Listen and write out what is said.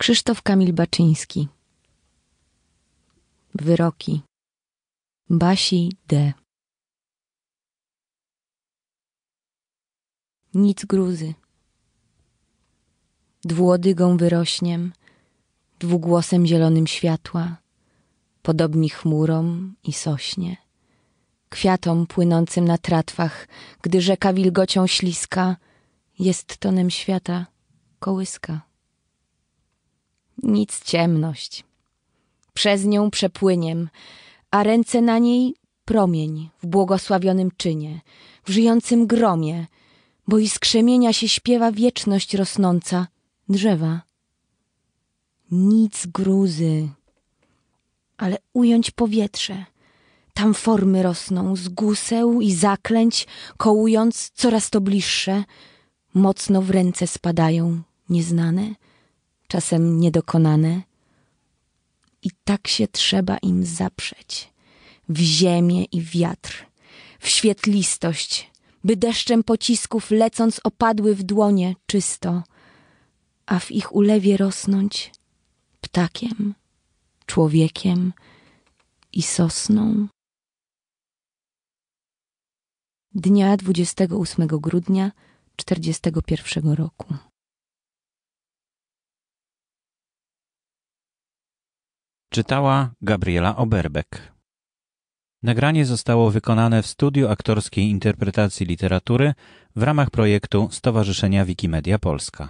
Krzysztof Kamil Baczyński Wyroki Basi D. Nic gruzy. Dwuodygą wyrośniem, dwugłosem zielonym światła, podobni chmurom i sośnie, kwiatom płynącym na tratwach, gdy rzeka wilgocią śliska jest tonem świata kołyska. Nic ciemność. Przez nią przepłyniem, a ręce na niej promień w błogosławionym czynie, w żyjącym gromie, bo i z krzemienia się śpiewa wieczność rosnąca drzewa. Nic gruzy, ale ująć powietrze. Tam formy rosną z guseł i zaklęć, kołując coraz to bliższe, mocno w ręce spadają, nieznane, czasem niedokonane. I tak się trzeba im zaprzeć w ziemię i wiatr, w świetlistość, by deszczem pocisków lecąc opadły w dłonie czysto, a w ich ulewie rosnąć ptakiem, człowiekiem i sosną. Dnia 28 grudnia 41 roku. Czytała Gabriela Oberbek. Nagranie zostało wykonane w studiu aktorskiej interpretacji literatury w ramach projektu Stowarzyszenia Wikimedia Polska.